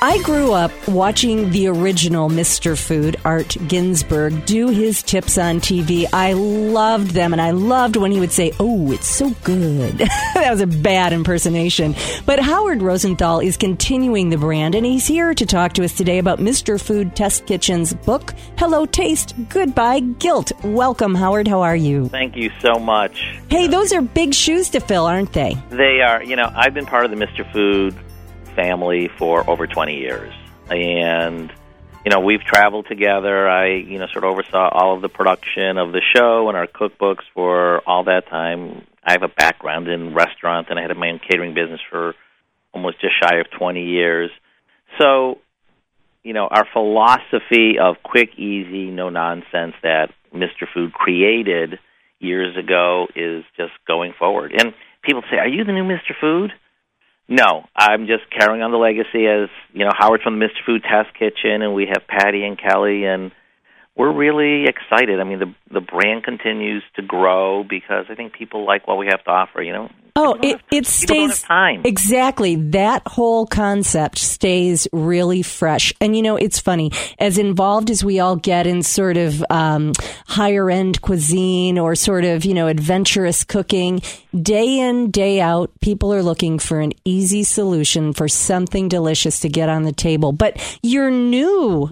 I grew up watching the original Mr. Food, Art Ginsburg, do his tips on TV. I loved them, and I loved when he would say, Oh, it's so good. that was a bad impersonation. But Howard Rosenthal is continuing the brand, and he's here to talk to us today about Mr. Food Test Kitchen's book, Hello Taste, Goodbye Guilt. Welcome, Howard. How are you? Thank you so much. Hey, those are big shoes to fill, aren't they? They are, you know, I've been part of the Mr. Food family for over 20 years. And, you know, we've traveled together. I, you know, sort of oversaw all of the production of the show and our cookbooks for all that time. I have a background in restaurants, and I had my own catering business for almost just shy of 20 years. So, you know, our philosophy of quick, easy, no nonsense that Mr. Food created years ago is just going forward. And people say, "Are you the new Mr. Food?" No, I'm just carrying on the legacy as you know Howard from the Mr. Food Test Kitchen, and we have Patty and Kelly, and we're really excited. I mean, the the brand continues to grow because I think people like what we have to offer. You know. Oh, it, it stays time. exactly. That whole concept stays really fresh. And you know, it's funny. As involved as we all get in sort of um, higher end cuisine or sort of you know adventurous cooking, day in day out, people are looking for an easy solution for something delicious to get on the table. But your new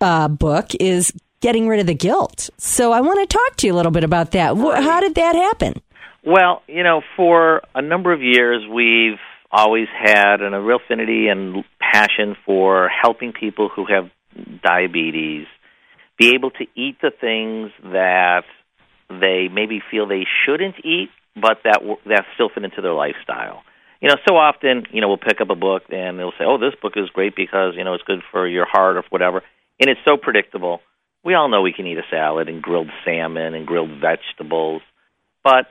uh, book is getting rid of the guilt. So I want to talk to you a little bit about that. How did that happen? Well, you know, for a number of years, we've always had an, a real affinity and passion for helping people who have diabetes be able to eat the things that they maybe feel they shouldn't eat, but that that still fit into their lifestyle. You know, so often, you know, we'll pick up a book and they'll say, "Oh, this book is great because you know it's good for your heart or whatever," and it's so predictable we all know we can eat a salad and grilled salmon and grilled vegetables, but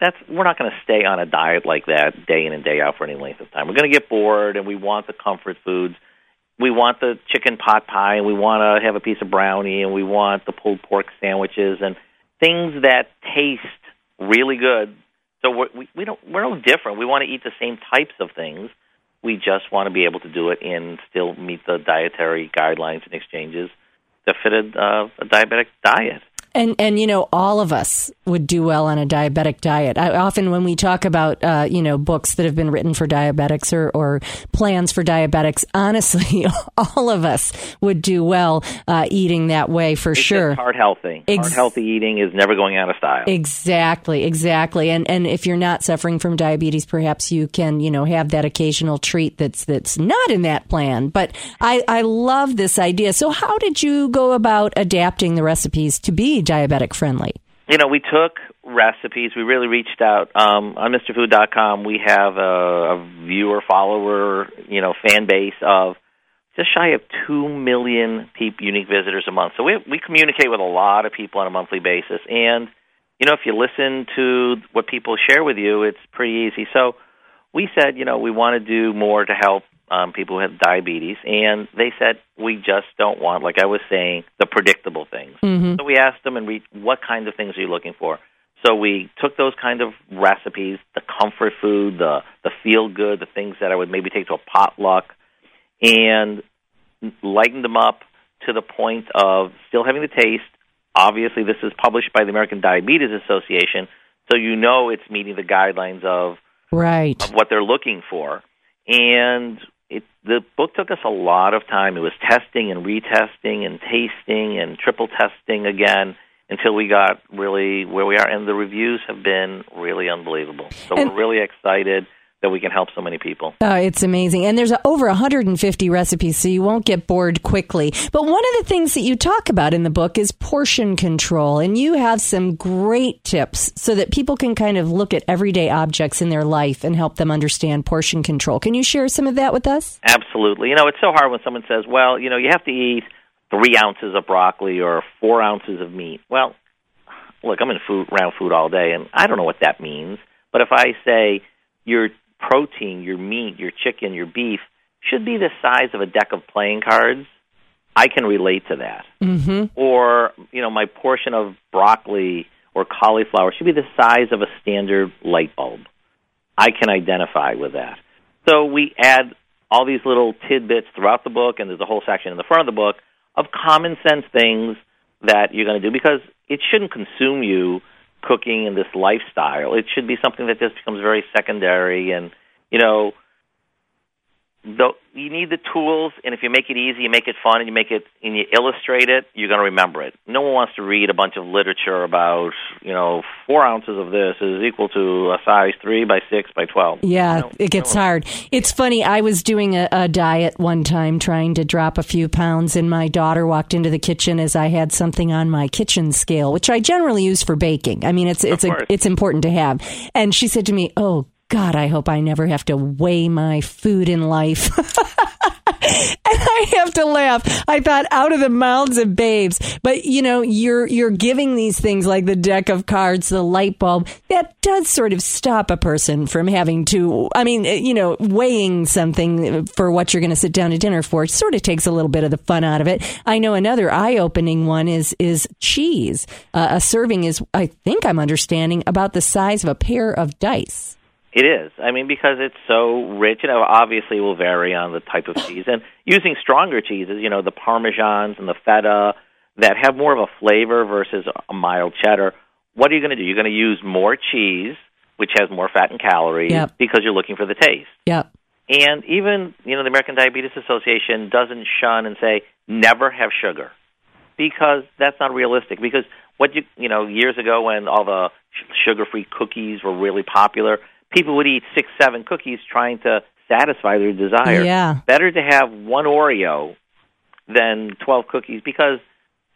that's we're not going to stay on a diet like that day in and day out for any length of time. We're going to get bored, and we want the comfort foods. We want the chicken pot pie, and we want to have a piece of brownie, and we want the pulled pork sandwiches and things that taste really good. So we're, we we don't we're no different. We want to eat the same types of things. We just want to be able to do it and still meet the dietary guidelines and exchanges that fitted uh, a diabetic diet. And and you know all of us would do well on a diabetic diet. I, often when we talk about uh, you know books that have been written for diabetics or, or plans for diabetics, honestly, all of us would do well uh, eating that way for it's sure. heart healthy. Ex- heart healthy eating is never going out of style. Exactly, exactly. And and if you're not suffering from diabetes, perhaps you can you know have that occasional treat that's that's not in that plan. But I I love this idea. So how did you go about adapting the recipes to be diabetic friendly? You know, we took recipes. We really reached out um, on MrFood.com. We have a, a viewer, follower, you know, fan base of just shy of two million people, unique visitors a month. So we we communicate with a lot of people on a monthly basis, and you know, if you listen to what people share with you, it's pretty easy. So we said, you know, we want to do more to help um, people who have diabetes, and they said we just don't want, like I was saying, the predictable things. Mm-hmm. So we asked them and we, what kinds of things are you looking for? So we took those kind of recipes, the comfort food, the the feel good, the things that I would maybe take to a potluck, and lightened them up to the point of still having the taste. Obviously, this is published by the American Diabetes Association, so you know it's meeting the guidelines of right of what they're looking for. And it, the book took us a lot of time. It was testing and retesting and tasting and triple testing again until we got really where we are. And the reviews have been really unbelievable. So and, we're really excited that we can help so many people. Uh, it's amazing. And there's over 150 recipes, so you won't get bored quickly. But one of the things that you talk about in the book is portion control. And you have some great tips so that people can kind of look at everyday objects in their life and help them understand portion control. Can you share some of that with us? Absolutely. You know, it's so hard when someone says, well, you know, you have to eat three ounces of broccoli or four ounces of meat. Well, look, I'm in food around food all day, and I don't know what that means. But if I say your protein, your meat, your chicken, your beef should be the size of a deck of playing cards, I can relate to that. Mm-hmm. Or, you know, my portion of broccoli or cauliflower should be the size of a standard light bulb. I can identify with that. So we add all these little tidbits throughout the book, and there's a whole section in the front of the book of common sense things that you're going to do because it shouldn't consume you cooking and this lifestyle. It should be something that just becomes very secondary and you know the, you need the tools, and if you make it easy, you make it fun, and you make it and you illustrate it, you're going to remember it. No one wants to read a bunch of literature about you know four ounces of this is equal to a size three by six by twelve. Yeah, it gets no. hard. It's funny. I was doing a, a diet one time, trying to drop a few pounds, and my daughter walked into the kitchen as I had something on my kitchen scale, which I generally use for baking. I mean, it's it's a, it's important to have. And she said to me, "Oh God, I hope I never have to weigh my food in life. and I have to laugh. I thought out of the mouths of babes. But you know, you're you're giving these things like the deck of cards, the light bulb, that does sort of stop a person from having to I mean, you know, weighing something for what you're going to sit down to dinner for sort of takes a little bit of the fun out of it. I know another eye-opening one is is cheese. Uh, a serving is I think I'm understanding about the size of a pair of dice. It is. I mean, because it's so rich, and obviously it will vary on the type of cheese. And using stronger cheeses, you know, the parmesans and the feta that have more of a flavor versus a mild cheddar. What are you going to do? You're going to use more cheese, which has more fat and calories, yep. because you're looking for the taste. Yep. And even, you know, the American Diabetes Association doesn't shun and say never have sugar because that's not realistic. Because what you, you know, years ago when all the sugar-free cookies were really popular, people would eat six, seven cookies trying to satisfy their desire. Yeah. Better to have one Oreo than 12 cookies because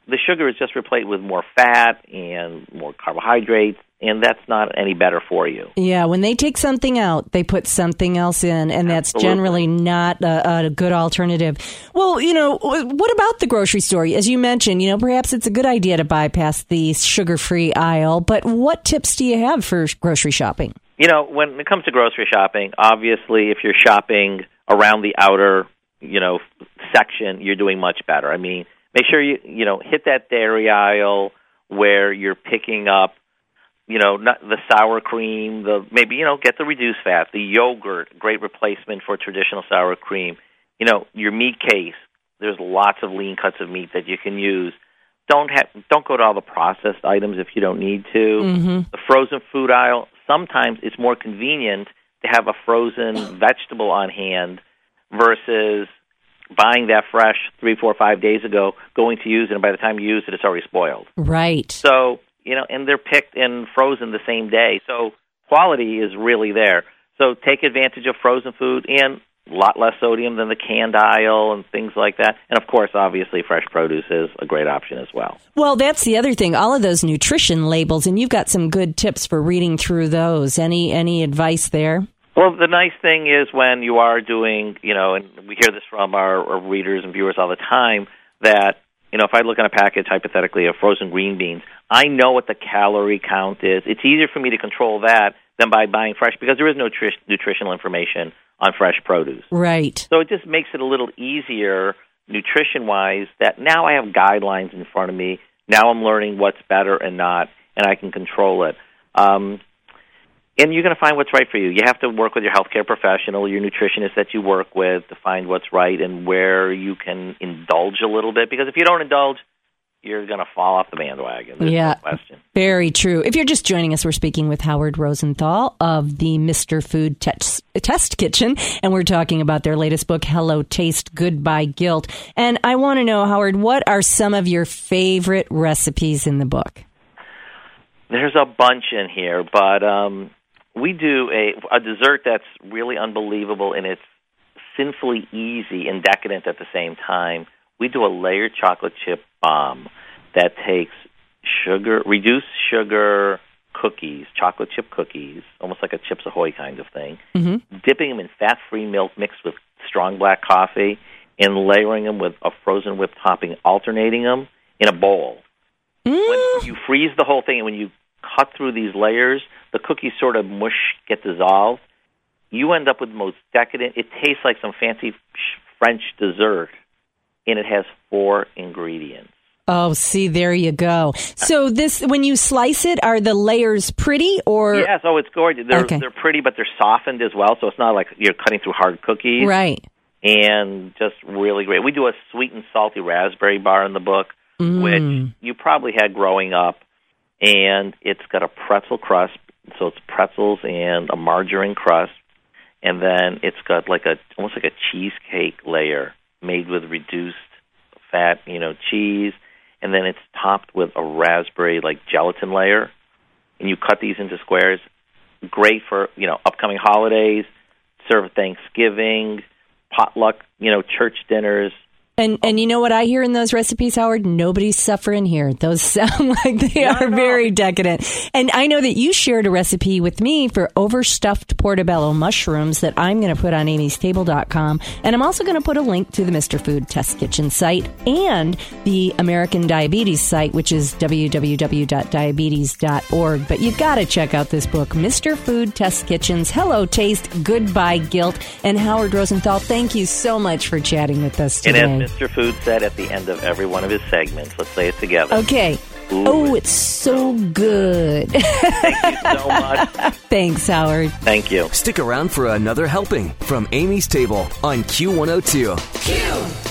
the sugar is just replaced with more fat and more carbohydrates and that's not any better for you. Yeah, when they take something out, they put something else in, and that's Absolutely. generally not a, a, good alternative. Well, you know, what about the grocery store? As you mentioned, you know, perhaps it's a good idea to bypass the sugar free aisle, but what tips do you have for grocery shopping? You know, when it comes to grocery shopping, obviously, if you're shopping around the outer, you know, section, you're doing much better. I mean, make sure you you know hit that dairy aisle where you're picking up, you know, not the sour cream, the maybe you know get the reduced fat, the yogurt, great replacement for traditional sour cream. You know, your meat case. There's lots of lean cuts of meat that you can use don't have don't go to all the processed items if you don't need to. Mm-hmm. The frozen food aisle, sometimes it's more convenient to have a frozen vegetable on hand versus buying that fresh three, four, five days ago, going to use it, and by the time you use it, it's already spoiled. Right. So you know, and they're picked and frozen the same day, so quality is really there. So take advantage of frozen food and a lot less sodium than the canned aisle and things like that. And of course, obviously, fresh produce is a great option as well. Well, that's the other thing. All of those nutrition labels, and you've got some good tips for reading through those. Any any advice there? Well, the nice thing is when you are doing, you know, and we hear this from our, our readers and viewers all the time that you know, if I look at a package hypothetically of frozen green beans, I know what the calorie count is. It's easier for me to control that than by buying fresh because there is no tr- nutritional information on fresh produce. Right. So it just makes it a little easier nutrition wise that now I have guidelines in front of me. Now I'm learning what's better and not, and I can control it. Um, and you're going to find what's right for you. You have to work with your healthcare professional, your nutritionist that you work with to find what's right and where you can indulge a little bit. Because if you don't indulge, you're going to fall off the bandwagon. There's yeah, no question. Very true. If you're just joining us, we're speaking with Howard Rosenthal of the Mr. Food Test, Test Kitchen, and we're talking about their latest book, Hello Taste, Goodbye Guilt. And I want to know, Howard, what are some of your favorite recipes in the book? There's a bunch in here, but um, we do a, a dessert that's really unbelievable and it's sinfully easy and decadent at the same time we do a layered chocolate chip bomb that takes sugar, reduced sugar cookies, chocolate chip cookies, almost like a Chips Ahoy kind of thing, mm-hmm. dipping them in fat-free milk mixed with strong black coffee, and layering them with a frozen whipped topping, alternating them in a bowl. Mm. When you freeze the whole thing, and when you cut through these layers, the cookies sort of mush, get dissolved. You end up with the most decadent. It tastes like some fancy French dessert and it has four ingredients. Oh, see, there you go. So this, when you slice it, are the layers pretty or? Yeah, so it's gorgeous. They're Okay. they're pretty, but they're softened as well. So it's not like you're cutting through hard cookies. Right. and just really great. We do a sweet and salty raspberry bar in the book, Mm. which you probably had growing up, and it's got a pretzel crust, so it's pretzels and a margarine crust, and then it's got like a almost like a cheesecake layer made with reduced fat, you know, cheese, and then it's topped with a raspberry like gelatin layer, and you cut these into squares. Great for you know upcoming holidays, serve Thanksgiving, potluck, you know, church dinners. And and you know what I hear in those recipes, Howard? Nobody's suffering here. Those sound like they Not are very decadent. And I know that you shared a recipe with me for overstuffed portobello mushrooms that I'm going to put on amystable.com. And I'm also going to put a link to the Mr. Food Test Kitchen site and the American Diabetes site, which is www.diabetes.org. But you've got to check out this book, Mr. Food Test Kitchens, Hello Taste, Goodbye Guilt. And Howard Rosenthal, thank you so much for chatting with us And today. As Mr. Food said at the end of every one of his segments, let's say it together. Okay. Ooh. Oh, it's so good. Thank you so much. Thanks, Howard. Thank you. Stick around for another helping from Amy's Table on Q102. It's